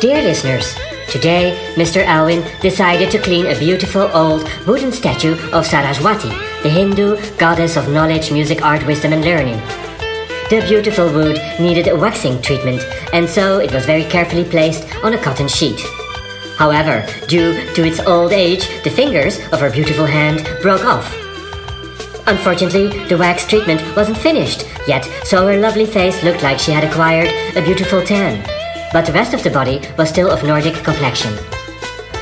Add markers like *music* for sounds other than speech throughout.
Dear listeners, today Mr. Alwyn decided to clean a beautiful old wooden statue of Saraswati, the Hindu goddess of knowledge, music, art, wisdom, and learning. The beautiful wood needed a waxing treatment, and so it was very carefully placed on a cotton sheet. However, due to its old age, the fingers of her beautiful hand broke off. Unfortunately, the wax treatment wasn't finished yet, so her lovely face looked like she had acquired a beautiful tan. But the rest of the body was still of Nordic complexion.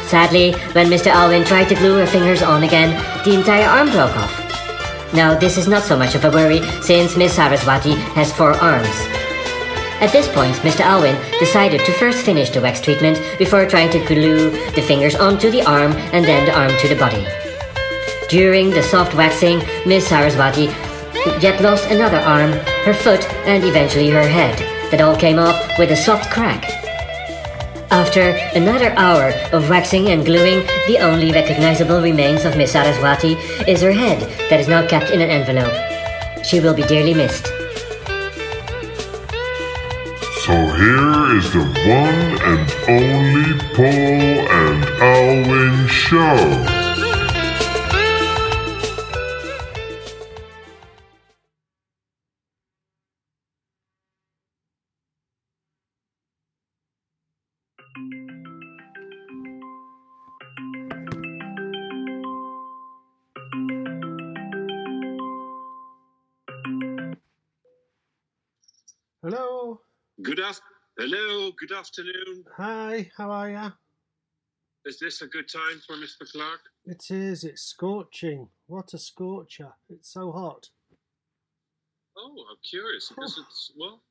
Sadly, when Mr. Alwyn tried to glue her fingers on again, the entire arm broke off. Now, this is not so much of a worry since Miss Saraswati has four arms. At this point, Mr. Alwyn decided to first finish the wax treatment before trying to glue the fingers onto the arm and then the arm to the body. During the soft waxing, Miss Saraswati yet lost another arm, her foot, and eventually her head. That all came off with a soft crack. After another hour of waxing and gluing, the only recognizable remains of Miss Saraswati is her head that is now kept in an envelope. She will be dearly missed. So here is the one and only Paul and Alwyn show. Hello. Good af- Hello, good afternoon. Hi, how are ya? Is this a good time for Mr. Clark? It is, it's scorching. What a scorcher. It's so hot. Oh, I'm curious because it's well,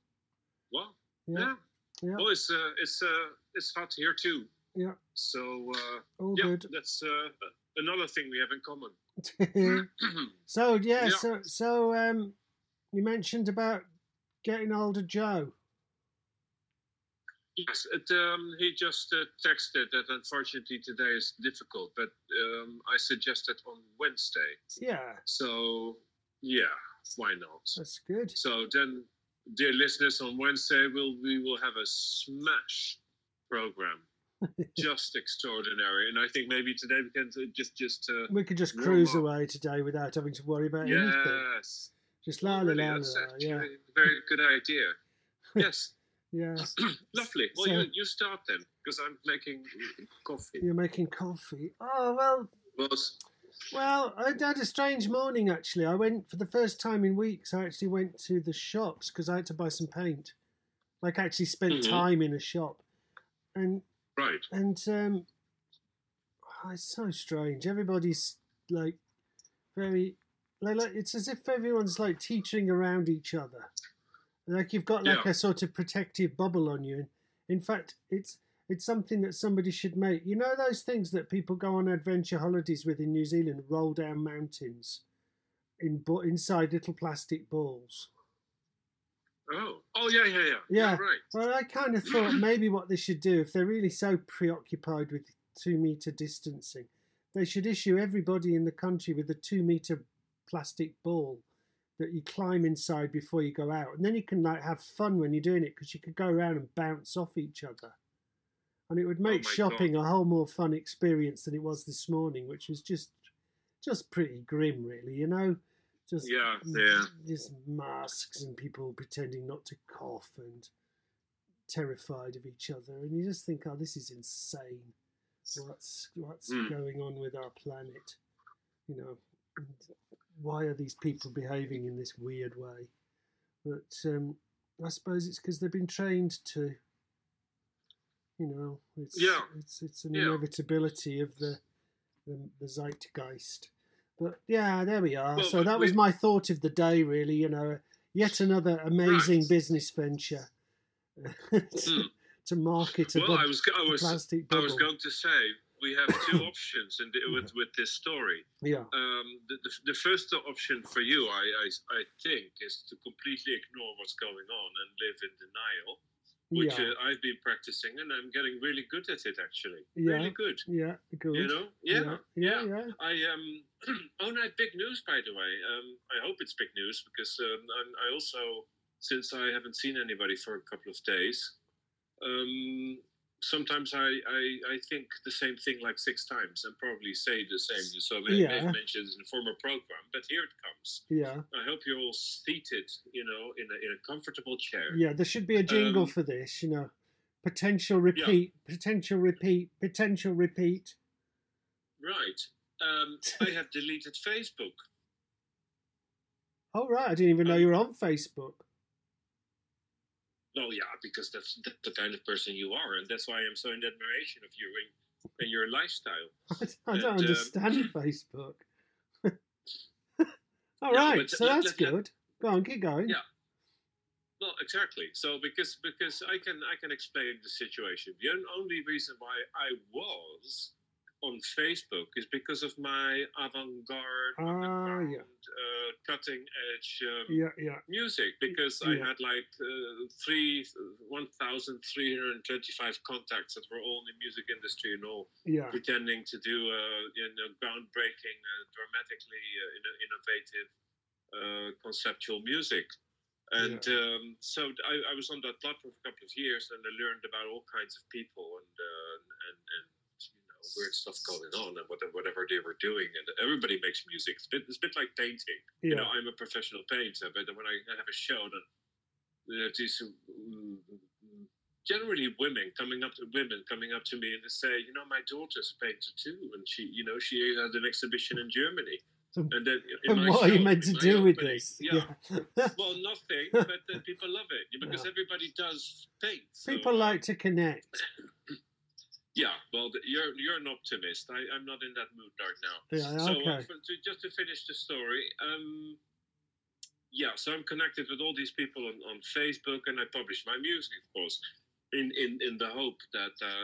well, Yeah. yeah. Yeah. Well, it's uh, it's uh, it's hot here too. Yeah. So uh, All yeah, good. that's uh, another thing we have in common. *laughs* *clears throat* so yeah, Yeah. so so um you mentioned about getting older, Joe. yes, it, um, he just uh, texted that unfortunately today is difficult, but um, I suggested on Wednesday. Yeah, So yeah, why not? that's good. So then, dear listeners, on Wednesday we'll we will have a smash program, *laughs* just extraordinary. And I think maybe today we can uh, just just uh, We could just cruise away today without having to worry about anything. yes, Just la la la that's la. actually Yeah, very good idea. *laughs* Yes, yeah. *clears throat* lovely. Well, So- you you start then because I'm making coffee. You're making coffee. Oh well, Well, Well, I had a strange morning actually. I went for the first time in weeks. I actually went to the shops because I had to buy some paint. Like, I actually spent Mhm. time in a shop, and right. and um, oh, it's so strange. Everybody's like very like, like it's as if everyone's like teetering around each other. Like you've got like Yeah. a sort of protective bubble on you. In fact, it's it's something that somebody should make. You know those things that people go on adventure holidays with in New Zealand, roll down mountains in inside little plastic balls. Oh, oh yeah, yeah, yeah. Yeah. right. Well, I kind of thought *clears throat* maybe what they should do, if they're really so preoccupied with two meter distancing, they should issue everybody in the country with a two meter plastic ball that you climb inside before you go out, and then you can like have fun when you're doing it because you could go around and bounce off each other, and it would oh, make my shopping a whole more fun experience than it was this morning, which was just just pretty grim, really. You know, just Yeah, yeah. just masks and people pretending not to cough and terrified of each other, and you just think, oh, this is insane. What's what's Hmm. going on with our planet? You know, and why are these people behaving in this weird way? But um, I suppose it's because they've been trained to. You know, it's Yeah. it's it's an Yeah. inevitability of the, the the zeitgeist. But yeah, there we are. Well, so that was my thought of the day, really. You know, yet another amazing Right. business venture to, *laughs* Hmm. to market a, Well, I was I was I was going to say we have two *laughs* options in the, with with this story. yeah, Um, the, the, the first option for you, I, I I think, is to completely ignore what's going on and live in denial, which yeah, uh, I've been practicing and I'm getting really good at it. Actually, Yeah. really good. yeah, good. You know, yeah, yeah, yeah. I um *clears throat* oh no, big news by the way. Um, I hope it's big news because um, I also since I haven't seen anybody for a couple of days, um, sometimes I, I I think the same thing like six times and probably say the same. So maybe Yeah. yeah. mentioned in a former program, but here it comes. Yeah, I hope you're all seated, you know, in a in a comfortable chair. yeah. There should be a jingle Um, for this. You know, potential repeat, potential repeat, potential repeat. Right. Um, *laughs* I have deleted Facebook. Oh right, I didn't even know you were on Facebook. Well, yeah, because that's, that's the kind of person you are, and that's why I'm so in admiration of you and, and your lifestyle. *laughs* I don't And, um, understand *clears throat* Facebook. *laughs* All Yeah, right, so let- that's let- let- good. Go on, keep going. Yeah. Well, exactly. So because because I can I can explain the situation. The only reason why I was on Facebook is because of my avant-garde, Ah, underground, yeah. uh, cutting-edge um, Yeah, yeah, music. Because I had like uh, three, one thousand three hundred twenty-five contacts that were all in the music industry and all yeah, pretending to do uh, you know groundbreaking, uh, dramatically uh, inno- innovative, uh, conceptual music. And um, so I, I was on that platform for a couple of years, and I learned about all kinds of people and uh, and, and weird stuff going on and whatever, whatever they were doing. And everybody makes music. It's a bit, it's a bit like painting. You know. I'm a professional painter, but when I have a show, then there's these mm, mm, mm, generally women coming up to women coming up to me and they say, you know, my daughter's a painter too, and she, you know, she had an exhibition in Germany. Mm. And- then And what are you meant to do with this? Yeah. Yeah. Well, *laughs* nothing, but people love it because Yeah. everybody does paint. so, People like to connect. Yeah, well, you're you're an optimist. I, I'm not in that mood right now. Yeah, So okay. uh, to, just to finish the story, um, yeah, so I'm connected with all these people on, on Facebook, and I publish my music, of course, in in, in the hope that uh,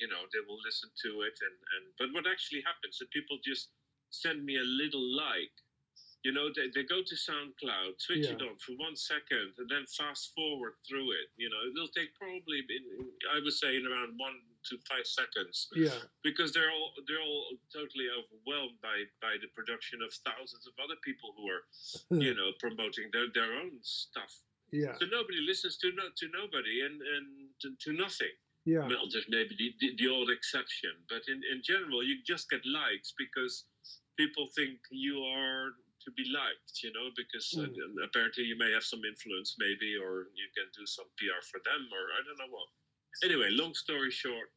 you know they will listen to it. And, and but what actually happens is people just send me a little like. You know, they, they go to SoundCloud, switch it on for one second, and then fast forward through it. You know, it'll take probably, I would say, in around one to five seconds. Yeah, because they're all they're all totally overwhelmed by by the production of thousands of other people who are you know promoting their, their own stuff. Yeah, so nobody listens to no, to nobody and and to, to nothing. Yeah, well there's maybe the, the, the odd exception but in in general you just get likes because people think you are to be liked you know because Mm. apparently you may have some influence maybe or you can do some pr for them or i don't know what anyway long story short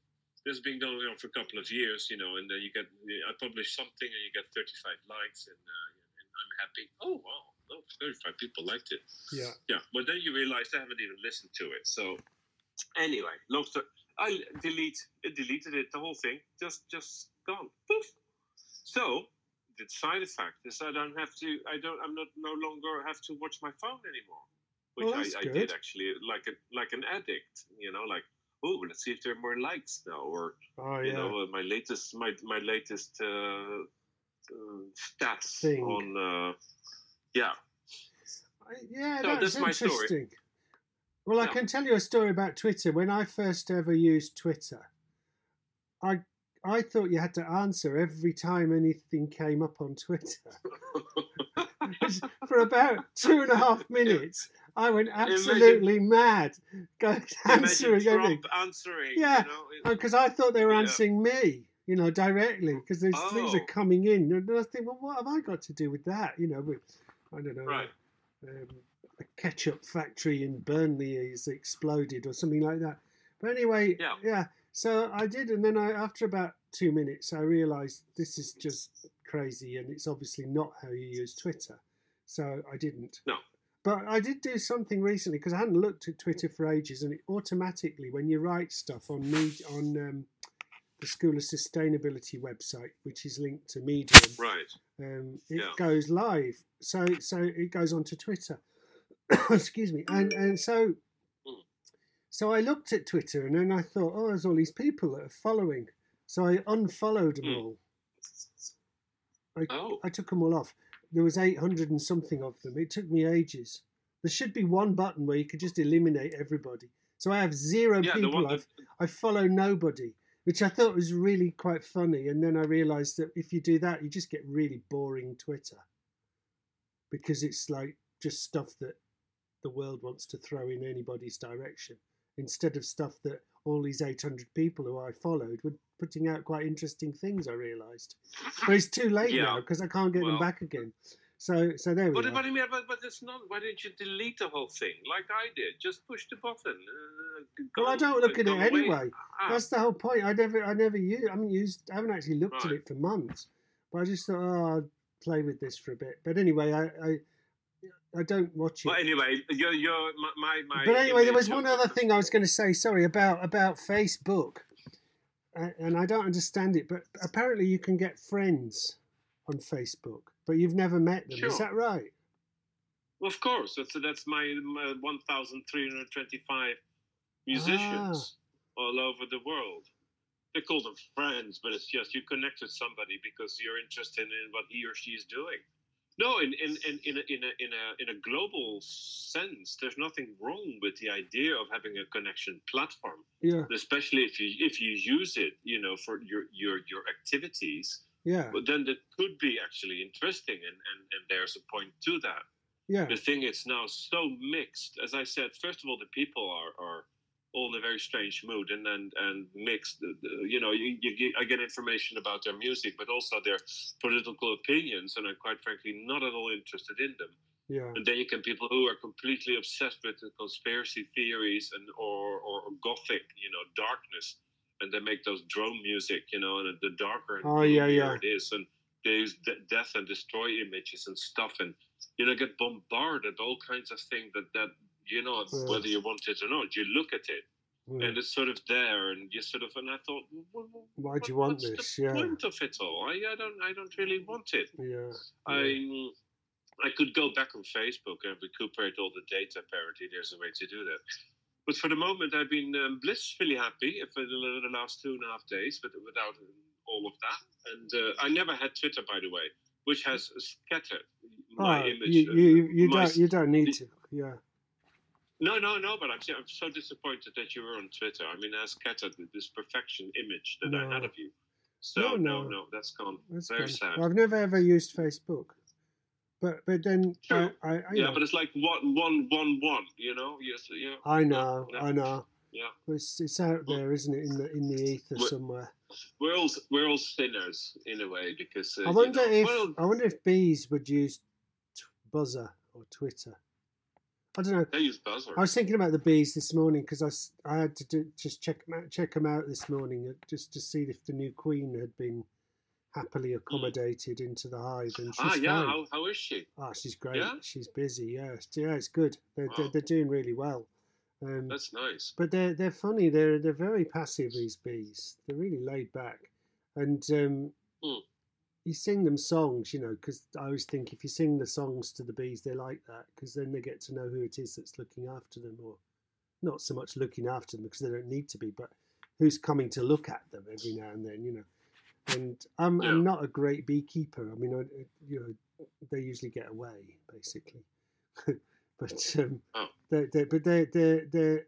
this has been going on for a couple of years you know and then you get i publish something and you get 35 likes and, uh, and i'm happy oh wow oh, 35 people liked it yeah. yeah, but then you realize I haven't even listened to it. So anyway, long story. I delete it deleted it, the whole thing, just just gone. Poof. So the side effect is I don't have to. I don't. I'm not no longer have to watch my phone anymore, which Well, I, I did actually, like a like an addict. You know, like oh, let's see if there are more likes now, or Oh you yeah. know, uh, my latest my my latest uh, uh, stats Thing. on. Uh, yeah, I- Yeah, So that's that's my story. interesting. Well, I can tell you a story about Twitter. When I first ever used Twitter, I I thought you had to answer every time anything came up on Twitter. *laughs* For about two and a half minutes, I went absolutely mad, going *laughs* Imagine answering everything. Answering. Yeah, You know, Because I thought they were Yeah. answering me, you know, directly. Because these things are Oh. coming in, and I think, well, what have I got to do with that? You know, with, I don't know, Right. um, a ketchup factory in Burnley has exploded or something like that. But anyway, Yeah. So I did, and then I, after about two minutes, I realised this is just crazy, and it's obviously not how you use Twitter. So I didn't. No. But I did do something recently because I hadn't looked at Twitter for ages, and it automatically, when you write stuff on me on um, the School of Sustainability website, which is linked to Medium, Right. um, it Yeah. goes live. So so it goes onto Twitter. *coughs* Excuse me. And and so Mm. so I looked at Twitter and then I thought, oh, there's all these people that are following. So I unfollowed them Mm. all. I, Oh. I took them all off. There was 800 and something of them. It took me ages. There should be one button where you could just eliminate everybody. So I have zero Yeah, people. I follow nobody, which I thought was really quite funny. And then I realised that if you do that, you just get really boring Twitter because it's like just stuff that the world wants to throw in anybody's direction instead of stuff that all these 800 people who I followed were putting out quite interesting things. I realised, but it's too late Yeah. now because I can't get Well- them back again. So, so there we But, are. but I mean, but, but it's not. Why don't you delete the whole thing like I did? Just push the button. Uh, Well, I don't look at it away. anyway. Ah, That's the whole point. I never, I never used, I haven't used, I haven't actually looked at it for months. But I just thought, oh, I'll play with this for a bit. But anyway, I, I, I don't watch it. Well, anyway, you're, you're my, my, but anyway, there was one other thing I was going to say. Sorry about about Facebook, uh, and I don't understand it. But apparently, you can get friends on Facebook, but you've never met them. Is that right? Of course, that's that's my, my 1,325 musicians Ah. all over the world. They call them friends, but it's just you connect with somebody because you're interested in what he or she is doing. No, in in, in, in, a, in, a, in, a, in a global sense, there's nothing wrong with the idea of having a connection platform, Yeah, especially if you if you use it, you know, for your your, your activities. yeah, But then that could be actually interesting, and, and, and there's a point to that yeah, the thing is now so mixed. As I said, first of all, the people are, are all in a very strange mood and and, and mixed. The- the- You know, you, you get, I get information about their music, but also their political opinions, and I'm quite frankly not at all interested in them. yeah, And then you can people who are completely obsessed with the conspiracy theories and or, or, gothic, you know, darkness, and they make those drone music, you know, and the darker and Oh, yeah, yeah. it is, and they use de- death and destroy images and stuff, and you know, get bombarded all kinds of things that that you know, Yeah. whether you want it or not, you look at it yeah. and it's sort of there, and you sort of, and I thought, well, Why do you want what's this? The Yeah, point of it all, I, I don't, I don't really want it. yeah, I I could go back on Facebook and recuperate all the data. Apparently, there's a way to do that. But for the moment, I've been um, blissfully happy for the, the last two and a half days, but without all of that. And uh, I never had Twitter, by the way, which has scattered my Oh, image. you, you, you my don't, you don't need to. Yeah, No, no, no. But I'm, I'm so disappointed that you were on Twitter. I mean, I scattered this perfection image that I had of you. So No, no, no. no, that's gone. that's Very fine. sad. I've never ever used Facebook, but but then True. I, I, I, Yeah, know, but it's like one, one, one, one. You know, yes, yeah. I know, Yeah. I know. Yeah. It's, it's out there, isn't it, in the in the ether But- somewhere. we're all we're all sinners in a way because uh, I you wonder know, if well, I wonder if bees would use t- buzzer or Twitter. I don't know. they use. I was thinking about the bees this morning because I, I had to do, just check them out, check 'em out this morning uh, just to see if the new queen had been happily accommodated into the hive, and she's ah, yeah. How, how is she? Oh, she's great. Yeah? She's busy. Yeah, it's- yeah, it's good. They're, they're, they're doing really well. Um, That's nice. but they're they're funny. They're they're very passive. These bees. They're really laid back, and um, Hmm. You sing them songs. You know, because I always think if you sing the songs to the bees, they like that because then they get to know who it is that's looking after them, or not so much looking after them because they don't need to be, but who's coming to look at them every now and then. You know. And I'm, Yeah. I'm not a great beekeeper. I mean, I, you know, they usually get away, basically. *laughs* but um, Oh. they they but they they they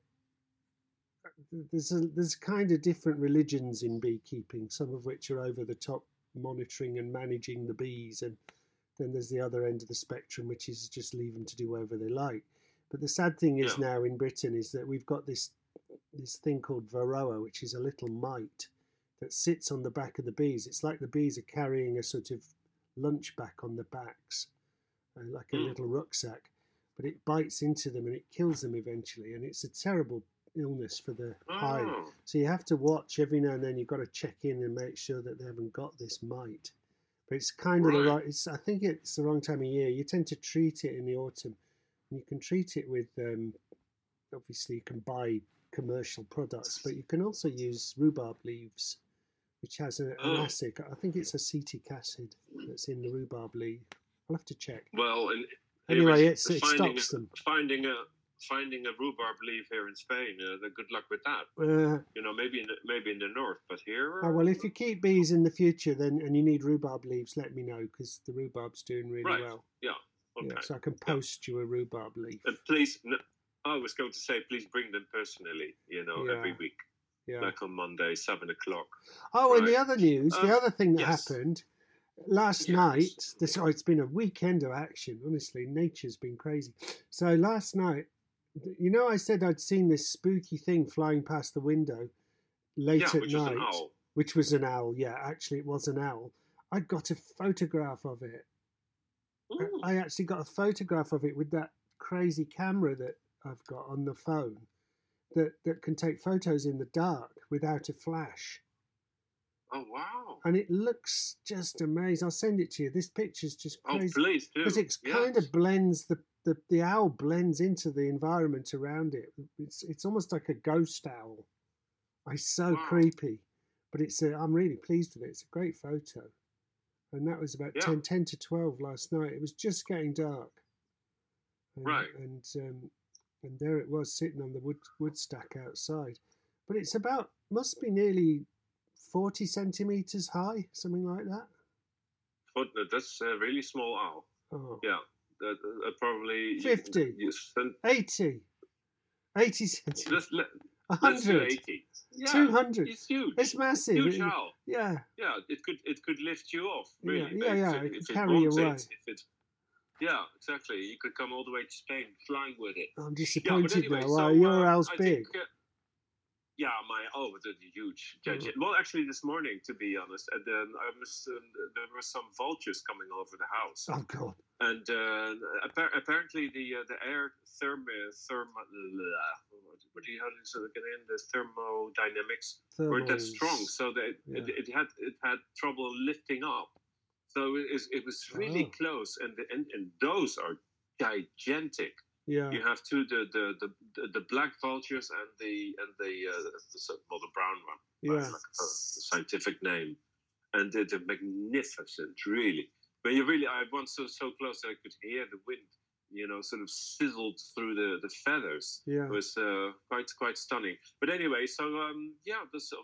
there's a there's kind of different religions in beekeeping. Some of which are over the top, monitoring and managing the bees, and then there's the other end of the spectrum, which is just leave them to do whatever they like. But the sad thing is Yeah. now in Britain is that we've got this this thing called varroa, which is a little mite that sits on the back of the bees. It's like the bees are carrying a sort of lunch back on their backs, uh, like a Mm. little rucksack. But it bites into them and it kills them eventually, and it's a terrible illness for the hive. Oh, So you have to watch every now and then. You've got to check in and make sure that they haven't got this mite. But it's kind of the Right. right. It's I think it's the wrong time of year. You tend to treat it in the autumn. And you can treat it with um, obviously you can buy commercial products, but you can also use rhubarb leaves, which has a, an Oh. acid. I think it's acetic acid that's in the rhubarb leaf. I'll have to check. well, and Anyway, it's, it stops a, them. Finding a finding a rhubarb leaf here in Spain. Uh, the good luck with that. Uh, You know, maybe in the, maybe in the north, but here. Oh, well, if you keep bees in the future, then and you need rhubarb leaves, let me know because the rhubarb's doing really Right. well. okay. Yeah, so I can post you a rhubarb leaf. And please, I was going to say, please bring them personally. You know, every week, Yeah. back on Monday, seven o'clock. Oh, and the other news, the Um, other thing that yes. happened last Yes. night. This oh, it's been a weekend of action. Honestly, nature's been crazy. So last night, You know, I said I'd seen this spooky thing flying past the window late yeah, at which was night, an owl. which was an owl. Yeah, actually, it was an owl. I got a photograph of it. I- Ooh. I actually got a photograph of it with that crazy camera that I've got on the phone that, that can take photos in the dark without a flash. Oh wow! And it looks just amazing. I'll send it to you. This picture's just Oh, crazy. please do. because it Yes. kind of blends the, the the owl blends into the environment around it. It's it's almost like a ghost owl. It's so Wow. creepy, but it's a, I'm really pleased with it. It's a great photo, and that was about Yeah. 10, 10 to twelve last night. It was just getting dark, and, Right. And um, and there it was sitting on the wood wood stack outside, but it's about must be nearly forty centimeters high, something like that. But that's a really small owl. Oh. Yeah, uh, probably 50. You, send, 80. 80 centimeters. let, 100. 80. Yeah, 200. It's huge. It's massive. huge owl. yeah. Yeah, it could it could lift you off. Really, yeah, if yeah, It, it if carry you away. it, if it, yeah, exactly. You could come all the way to Spain flying with it. I'm Yeah, but disappointed anyway, now. so, your uh, owl's I big. think, uh, yeah, my oh, the huge. Giant- Well, actually, this morning, to be honest, and then I was uh, there were some vultures coming over the house, Oh, God. and uh, appar- apparently the uh, the air therm therm what do you how do you say it again? The thermodynamics weren't that strong, so that it, Yeah. it had it had trouble lifting up. So it, is- it was really Oh. close, and, the, and and those are gigantic. Yeah. You have two the the, the, the, the black vultures and the and the uh, the, well the brown one, uh, Yeah. like a scientific name, and they're, they're magnificent, really. But you really, I once so so close that I could hear the wind, you know, sort of sizzled through the the feathers. Yeah. It was uh, quite quite stunning. But anyway, so um, yeah, this uh,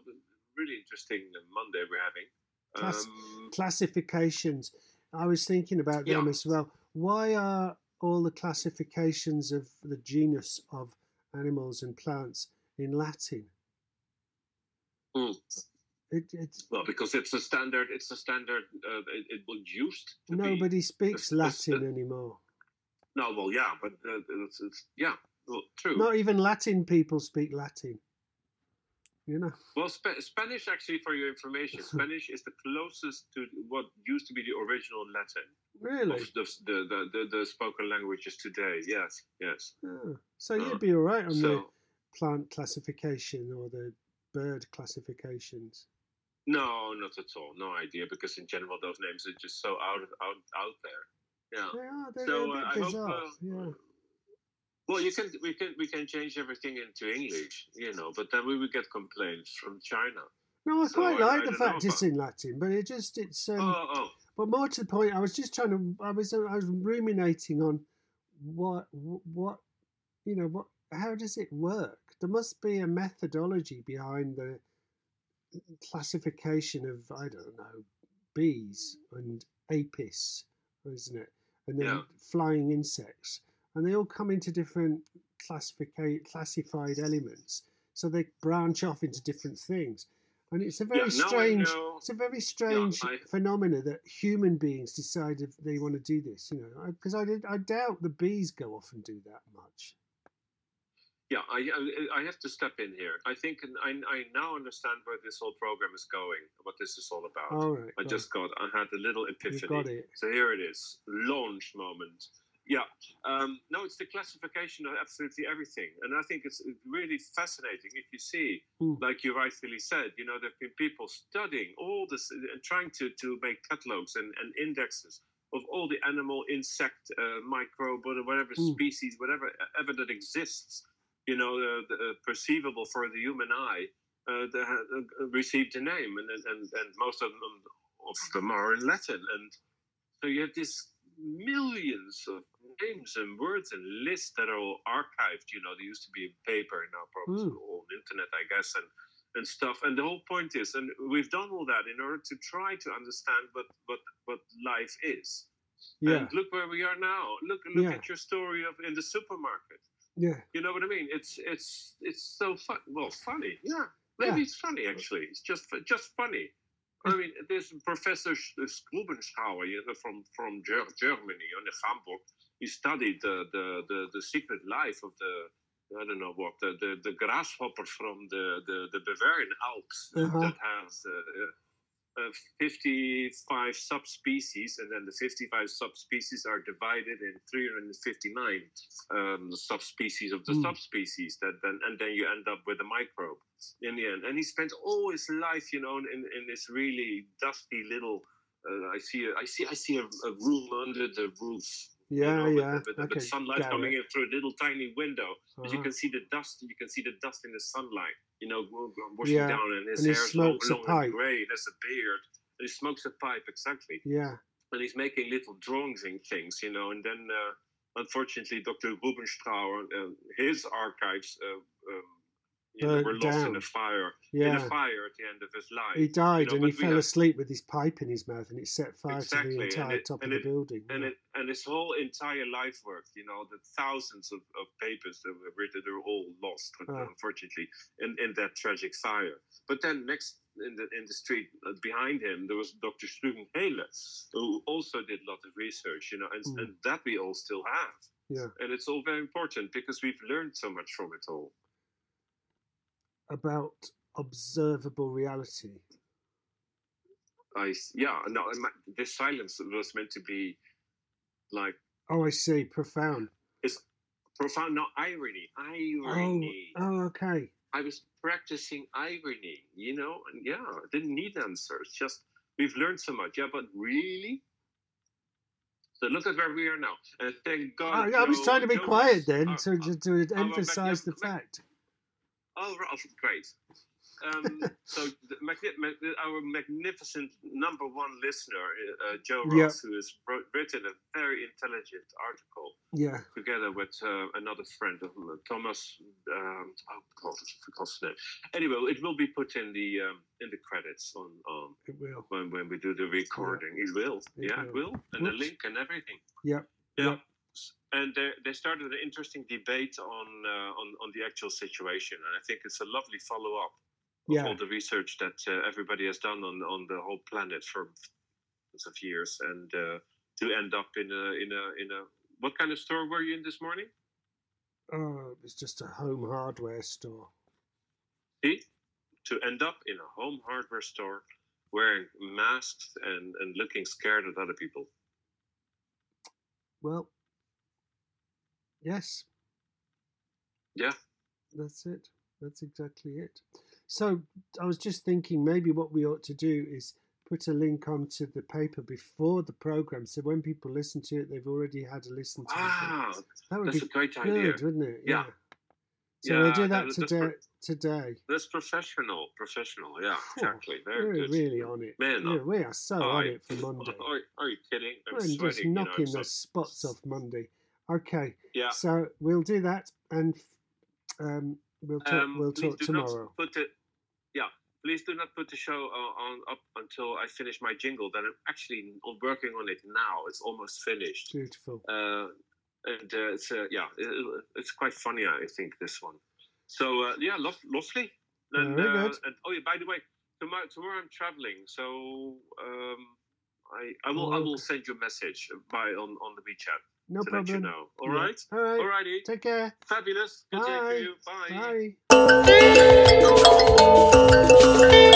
really interesting Monday we're having. Class- Um, Classifications. I was thinking about them Yeah. as well. Why are all the classifications of the genus of animals and plants in Latin? Hmm. It, it, well, because it's a standard, it's a standard. Uh, it, it was used. To be. nobody speaks it's- Latin it- anymore. No, well, yeah, but uh, it's, it's yeah, well, true. Not even Latin people speak Latin. You know. Well, Spa- Spanish, actually, for your information, *laughs* Spanish is the closest to what used to be the original Latin Really? of the, the, the, the, the spoken languages today. Yes, yes. Oh, so Uh, you'd be all right on the plant classification or the bird classifications. no, not at all. No idea, because in general, those names are just so out, out, out there. Yeah. They are. They're, so uh, I hope. Uh, yeah. Well, you can we can we can change everything into English, you know, but then we would get complaints from China. No, I so quite like I the don't fact it's in Latin, but it just it's. Um, oh, oh, But more to the point, I was just trying to. I was. I was ruminating on what what you know what. How does it work? There must be a methodology behind the classification of I don't know bees and apis, isn't it? And then Yeah. flying insects, and they all come into different classifica- classified elements, so they branch off into different things. And it's a very yeah, strange. It's a very strange I- phenomena that human beings decide if they want to do this. You know, because I, did, I doubt the bees go off and do that much. Yeah, I, I I have to step in here. I think I, I now understand where this whole program is going, what this is all about. All right, I right. just got, I had a little epiphany. got it. So here it is, launch moment. Yeah, um, no, it's the classification of absolutely everything, and I think it's really fascinating if you see, Hmm. like you rightfully said, you know, there've been people studying all this and trying to to make catalogs and, and indexes of all the animal, insect, uh, microbe, or whatever Hmm. species, whatever ever that exists, you know, uh, the, uh, perceivable for the human eye, uh, that ha- uh, received a name, and and and most of them of them are in Latin, and so you have this millions of names and words and lists that are all archived. You know, they used to be in paper, now probably Mm. all on internet, I guess, and and stuff. And the whole point is, and we've done all that in order to try to understand what what what life is. Yeah, And look where we are now. Look look Yeah. at your story of in the supermarket. yeah, You know what I mean? It's it's it's so fun. Well, funny. Yeah, maybe Yeah. it's funny actually. It's just just funny. I mean, there's Professor Sch- Grubenschauer you know, from from Ger- Germany, in Hamburg. He studied the, the, the, the secret life of the I don't know what the the, the grasshopper from the, the, the Bavarian Alps Uh-huh. that has uh, uh, 55 subspecies, and then the 55 subspecies are divided in 359 um, subspecies of the Hmm. subspecies. That then and then you end up with a microbe in the end. And he spent all his life, you know, in, in this really dusty little. Uh, I see, a, I see, I see a, a room under the roof. You Yeah, know, with- yeah. With, I with can sunlight coming it. in through a little tiny window. But you Uh-huh. can see the dust. You can see the dust in the sunlight. You know, washing Yeah, down, and his and he hair is long, long pipe. and grey. And has a beard. And he smokes a pipe exactly. Yeah. And he's making little drawings and things, you know. And then, uh, unfortunately, Dr. Rubenstrauer, uh, his archives. Uh, um, you know, were lost in down. a fire. In Yeah. a fire at the end of his life. He died know, and he fell have- asleep with his pipe in his mouth and it set fire Exactly, to the entire it- top of and the building. and yeah. it and his whole entire life work, you know, the thousands of, of papers that were written, were all lost, Ah. unfortunately, in, in that tragic fire. But then next in the in the street uh, behind him, there was Dr. Strugenhele, who also did a lot of research, you know, and, Mm. and that we all still have. Yeah. And it's all very important because we've learned so much from it all. About observable reality. I yeah, no, this silence was meant to be like Oh, I see. Profound. It's profound, not irony, irony. Oh, oh, okay. I was practicing irony, you know, and yeah, I didn't need answers. Just we've learned so much. Yeah, but really? So look at where we are now. And thank God. Oh, yeah, I was trying to be quiet then uh, to, uh, to, emphasize the fact. Oh, right, oh, great. Um, *laughs* so the, our magnificent number one listener, uh, Joe Yeah. Ross, who has wrote, written a very intelligent article Yeah. together with uh, another friend of Thomas. Um, oh God, I forgot his name. Anyway, it will be put in the um, in the credits on um, It will. when when we do the recording. It will, It yeah, it will. will, and the link and everything. Yep. Yeah. And they, they started an interesting debate on, uh, on on the actual situation, and I think it's a lovely follow up of Yeah. all the research that uh, everybody has done on on the whole planet for thousands of years, and uh, to end up in a in a in a what kind of store were you in this morning? Oh, it was just a home hardware store. See, to end up in a home hardware store wearing masks and and looking scared at other people. Well, yes, Yeah. that's it. That's exactly it. So I was just thinking maybe what we ought to do is put a link onto the paper before the program, so when people listen to it, they've already had a listen to Ah, it. That would that's be a great good, idea. wouldn't it? Yeah. yeah. So we'll do that that- today. per- Today. That's professional, professional. Yeah, exactly. Very We're good. really on it. Man Yeah, we are so on it for Monday. Are, *laughs* are you kidding? I'm We're just sweating. you know, knocking the so- spots off Monday. Okay, Yeah. so we'll do that, and um, we'll talk. Um, we'll talk tomorrow. put it. Yeah, please do not put the show on, on up until I finish my jingle. That I'm actually working on it now. It's almost finished. Beautiful. Uh, and uh, it's uh, yeah, it, it's quite funny. I think this one. So uh, yeah, lo- lovely. And, Very uh, good. and oh yeah, by the way, tomorrow tomorrow I'm traveling, so um, I I will I Okay. will send you a message by on on the WeChat No to let you problem. know. All Yeah. right. All right. Alrighty. Take care. Fabulous. Good day for you. Bye. Bye.